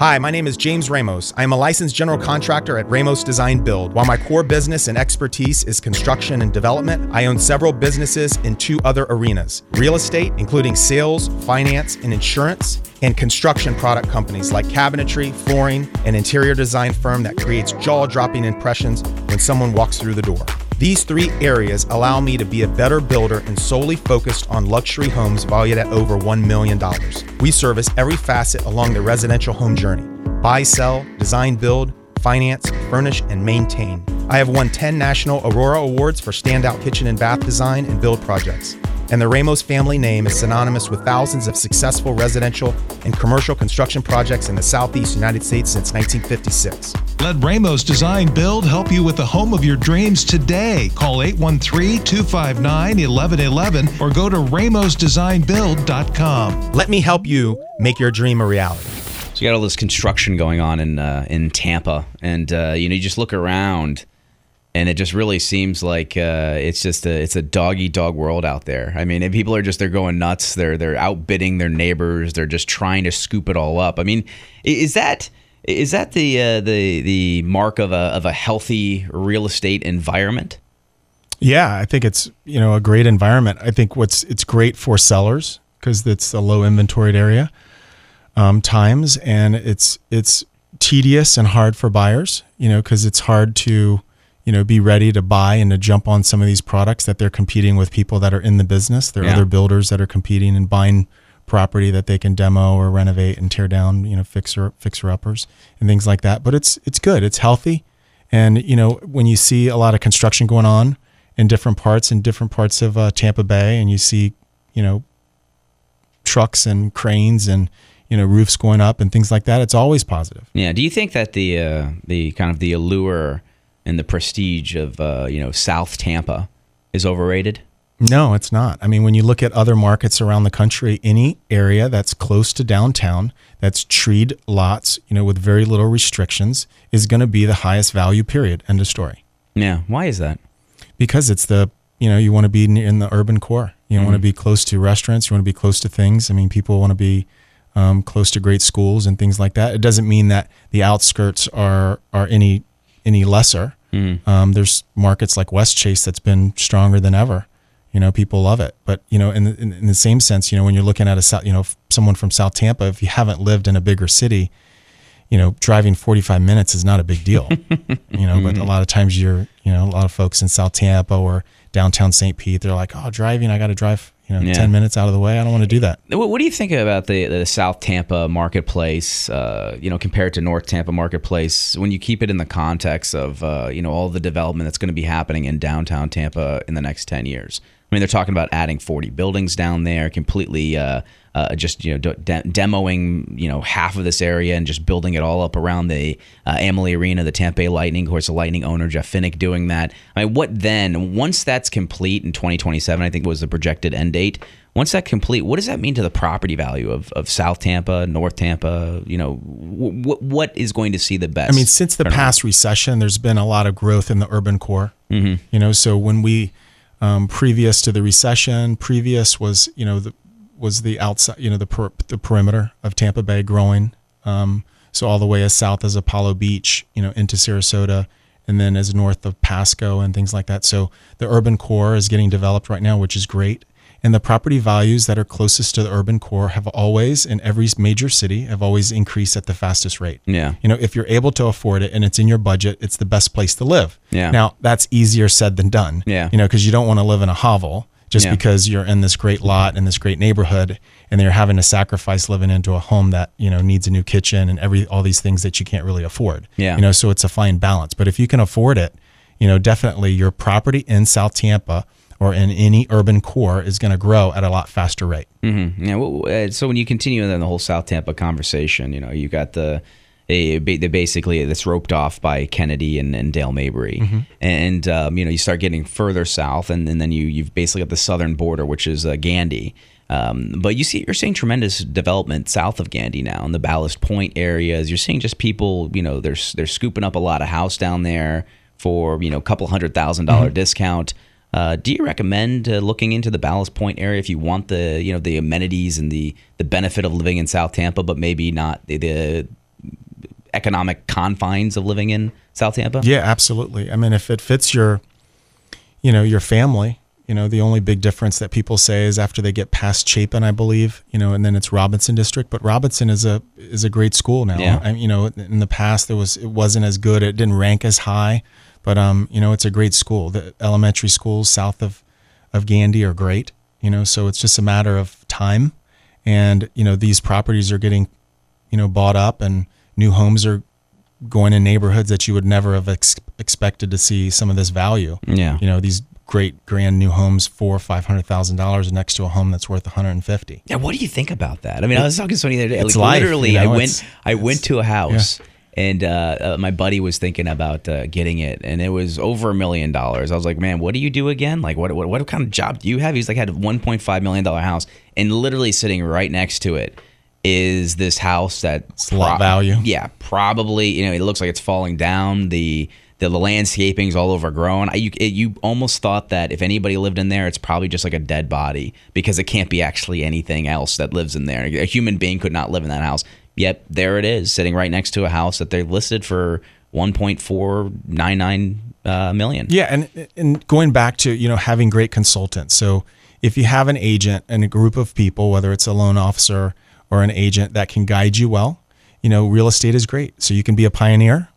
Hi, my name is James Ramos. I am a licensed general contractor at Ramos Design Build. While my core business and expertise is construction and development, I own several businesses in two other arenas real estate, including sales, finance, and insurance, and construction product companies like cabinetry, flooring, and interior design firm that creates jaw dropping impressions when someone walks through the door. These three areas allow me to be a better builder and solely focused on luxury homes valued at over $1 million. We service every facet along the residential home journey buy, sell, design, build, finance, furnish, and maintain. I have won 10 national Aurora Awards for standout kitchen and bath design and build projects and the Ramos family name is synonymous with thousands of successful residential and commercial construction projects in the Southeast United States since 1956. Let Ramos Design Build help you with the home of your dreams today. Call 813 259 1111 or go to ramosdesignbuild.com. Let me help you make your dream a reality. So you got all this construction going on in uh, in Tampa, and uh, you know you just look around and it just really seems like uh, it's just a it's a dog dog world out there. I mean, people are just they're going nuts. They're they're outbidding their neighbors. They're just trying to scoop it all up. I mean, is that is that the uh, the the mark of a of a healthy real estate environment? Yeah, I think it's you know a great environment. I think what's it's great for sellers because it's a low inventoried area um, times, and it's it's tedious and hard for buyers. You know, because it's hard to you know, be ready to buy and to jump on some of these products that they're competing with people that are in the business. There are yeah. other builders that are competing and buying property that they can demo or renovate and tear down, you know, fixer fixer uppers and things like that. But it's it's good. It's healthy. And you know, when you see a lot of construction going on in different parts in different parts of uh, Tampa Bay, and you see, you know, trucks and cranes and you know roofs going up and things like that, it's always positive. Yeah. Do you think that the uh, the kind of the allure and the prestige of uh, you know South Tampa is overrated? No, it's not. I mean, when you look at other markets around the country, any area that's close to downtown, that's treed lots, you know, with very little restrictions, is going to be the highest value. Period. End of story. Yeah. Why is that? Because it's the you know you want to be in the urban core. You mm-hmm. want to be close to restaurants. You want to be close to things. I mean, people want to be um, close to great schools and things like that. It doesn't mean that the outskirts are are any any lesser. Mm. Um, there's markets like Westchase that's been stronger than ever. You know, people love it. But you know, in the, in, in the same sense, you know, when you're looking at a South, you know, someone from South Tampa, if you haven't lived in a bigger city, you know, driving 45 minutes is not a big deal. you know, but a lot of times you're, you know, a lot of folks in South Tampa or downtown St. Pete, they're like, oh, driving, I got to drive you know, yeah. 10 minutes out of the way. I don't want to do that. What, what do you think about the, the South Tampa marketplace, uh, you know, compared to North Tampa marketplace when you keep it in the context of, uh, you know, all the development that's going to be happening in downtown Tampa in the next 10 years? I mean, they're talking about adding 40 buildings down there, completely uh, uh, just you know de- demoing you know half of this area and just building it all up around the uh, Amalie Arena, the Tampa Bay Lightning. Of course, the Lightning owner Jeff Vinik doing that. I mean, what then? Once that's complete in 2027, I think was the projected end date. Once that complete, what does that mean to the property value of, of South Tampa, North Tampa? You know, what what is going to see the best? I mean, since the past recession, there's been a lot of growth in the urban core. Mm-hmm. You know, so when we um, previous to the recession, previous was you know the was the outside, you know, the per, the perimeter of Tampa Bay growing. Um, so all the way as south as Apollo Beach, you know, into Sarasota, and then as north of Pasco and things like that. So the urban core is getting developed right now, which is great. And the property values that are closest to the urban core have always, in every major city, have always increased at the fastest rate. Yeah. You know, if you're able to afford it and it's in your budget, it's the best place to live. Yeah. Now that's easier said than done. Yeah. You know, because you don't want to live in a hovel just yeah. because you're in this great lot in this great neighborhood and you're having to sacrifice living into a home that you know needs a new kitchen and every all these things that you can't really afford yeah you know so it's a fine balance but if you can afford it you know definitely your property in south tampa or in any urban core is going to grow at a lot faster rate mm-hmm. yeah well, uh, so when you continue in the whole south tampa conversation you know you got the they, they basically that's roped off by Kennedy and, and Dale Mabry, mm-hmm. and um, you know you start getting further south, and, and, then you you've basically got the southern border, which is uh, Gandy. Um, but you see, you're seeing tremendous development south of Gandy now in the Ballast Point areas. You're seeing just people, you know, they're they're scooping up a lot of house down there for you know a couple hundred thousand dollar mm-hmm. discount. Uh, do you recommend uh, looking into the Ballast Point area if you want the you know the amenities and the the benefit of living in South Tampa, but maybe not the, the economic confines of living in South Tampa? Yeah, absolutely. I mean, if it fits your, you know, your family, you know, the only big difference that people say is after they get past Chapin, I believe, you know, and then it's Robinson District. But Robinson is a is a great school now. Yeah. I, you know, in the past there was it wasn't as good. It didn't rank as high, but um, you know, it's a great school. The elementary schools south of of Gandy are great. You know, so it's just a matter of time, and you know, these properties are getting, you know, bought up, and new homes are going in neighborhoods that you would never have ex- expected to see some of this value. Yeah. You know, these great grand new homes four five hundred thousand dollars next to a home that's worth 150 Yeah, what do you think about that? I mean, I was talking to somebody the other day. It's Like, life, literally, you know, I went, I went to a house, and uh, uh, my buddy was thinking about uh, getting it, and it was over a million dollars. I was like, man, what do you do again? Like, what, what, what kind of job do you have? He's like, had a 1.5 million dollar house, and literally sitting right next to it is this house that It's a lot value. Yeah, probably. You know, it looks like it's falling down. The the, landscaping's all overgrown. I, you it, you almost thought that if anybody lived in there, it's probably just like a dead body because it can't be actually anything else that lives in there. A human being could not live in that house. Yet there it is, sitting right next to a house that they're listed for 1.499 uh, million. Yeah, and and going back to you know having great consultants. So if you have an agent and a group of people, whether it's a loan officer or an agent that can guide you well, you know, real estate is great. So you can be a pioneer.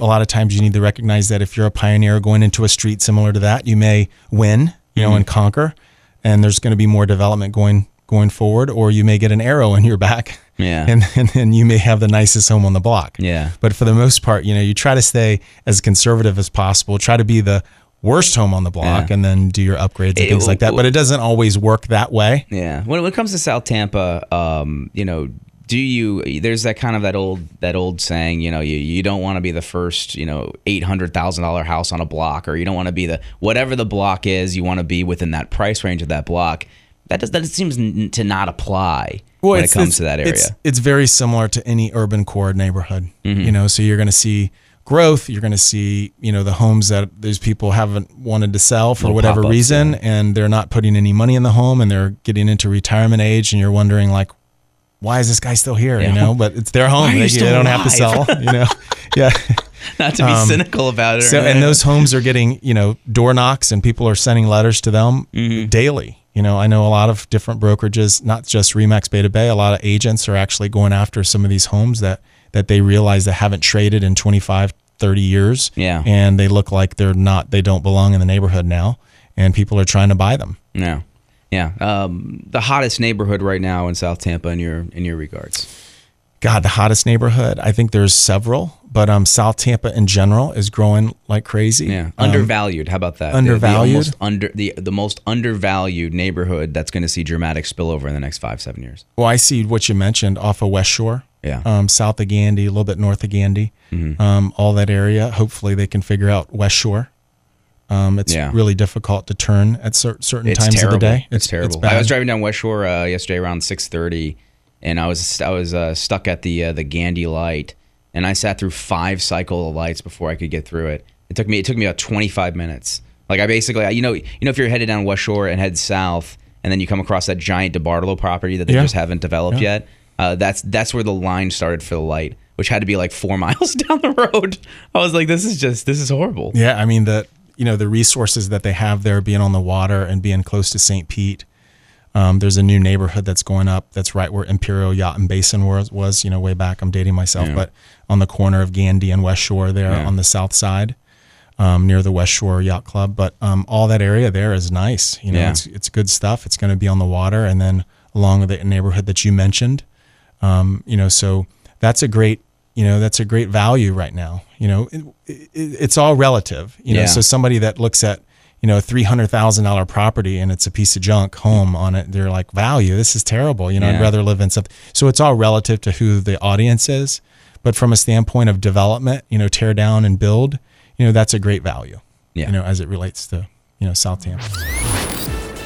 A lot of times you need to recognize that if you're a pioneer going into a street similar to that, you may win, you know, and conquer, and there's going to be more development going going forward, or you may get an arrow in your back. Yeah. And and then you may have the nicest home on the block. Yeah. But for the most part, you know, you try to stay as conservative as possible. Try to be the worst home on the block, Yeah. and then do your upgrades and It- things like that. But it doesn't always work that way. Yeah. When, when it comes to South Tampa, um, you know, do you? There's that kind of that old that old saying, you know, you, you don't want to be the first, you know, eight hundred thousand dollar house on a block, or you don't want to be the whatever the block is. You want to be within that price range of that block. That does that seems n- to not apply when it comes to that area. It's, it's very similar to any urban core neighborhood. Mm-hmm. You know, so you're going to see growth. You're going to see, you know, the homes that those people haven't wanted to sell for Little whatever reason, yeah. and they're not putting any money in the home, and they're getting into retirement age, and you're wondering like. Why is this guy still here? Yeah. You know, but it's their home. They, they don't have to sell. You know, yeah. not to be cynical about it. um, So, and those homes are getting, you know, door knocks and people are sending letters to them Mm-hmm. daily. You know, I know a lot of different brokerages, not just Remax Bay to Bay, a lot of agents are actually going after some of these homes that, that they realize that haven't traded in 25, 30 years. Yeah. And they look like they're not, they don't belong in the neighborhood now. And people are trying to buy them. Yeah, yeah. Um, the hottest neighborhood right now in South Tampa, in your in your regards. God, the hottest neighborhood. I think there's several, but um, South Tampa in general is growing like crazy. Yeah, Um, undervalued. How about that? The- The, undervalued? under the the most undervalued neighborhood that's going to see dramatic spillover in the next five seven years. Well, I see what you mentioned off of West Shore. Yeah. Um, south of Gandy, a little bit north of Gandy, Mm-hmm. um, all that area. Hopefully, they can figure out West Shore. Um, it's Yeah. really difficult to turn at cer- certain It's times terrible. of the day. It's, terrible. bad. I was driving down West Shore uh, yesterday around six thirty, and I was I was uh, stuck at the uh, the Gandy light, and I sat through five cycle of lights before I could get through it. It took me it took me about twenty five minutes. Like I basically you know you know if you're headed down West Shore and head south, and then you come across that giant DeBartolo property that they Yeah. just haven't developed Yeah. yet. Uh, that's that's where the line started for the light, which had to be like four miles down the road. I was like, this is just this is horrible. Yeah, I mean the you know the resources that they have there, being on the water and being close to St. Pete. Um, there's a new neighborhood that's going up. That's right where Imperial Yacht and Basin was. Was you know way back. I'm dating myself, Yeah. but on the corner of Gandy and West Shore there Yeah. on the south side, um, near the West Shore Yacht Club. But um, all that area there is nice. You know, Yeah. it's it's good stuff. It's going to be on the water, and then along with the neighborhood that you mentioned. Um, you know, so that's a great, you know, that's a great value right now. You know, it, it, it's all relative. You know, Yeah. so somebody that looks at, you know, three hundred thousand dollar property and it's a piece of junk home on it, they're like, value, this is terrible. You know, Yeah. I'd rather live in something. So it's all relative to who the audience is. But from a standpoint of development, you know, tear down and build, you know, that's a great value. Yeah. You know, as it relates to, you know, South Tampa.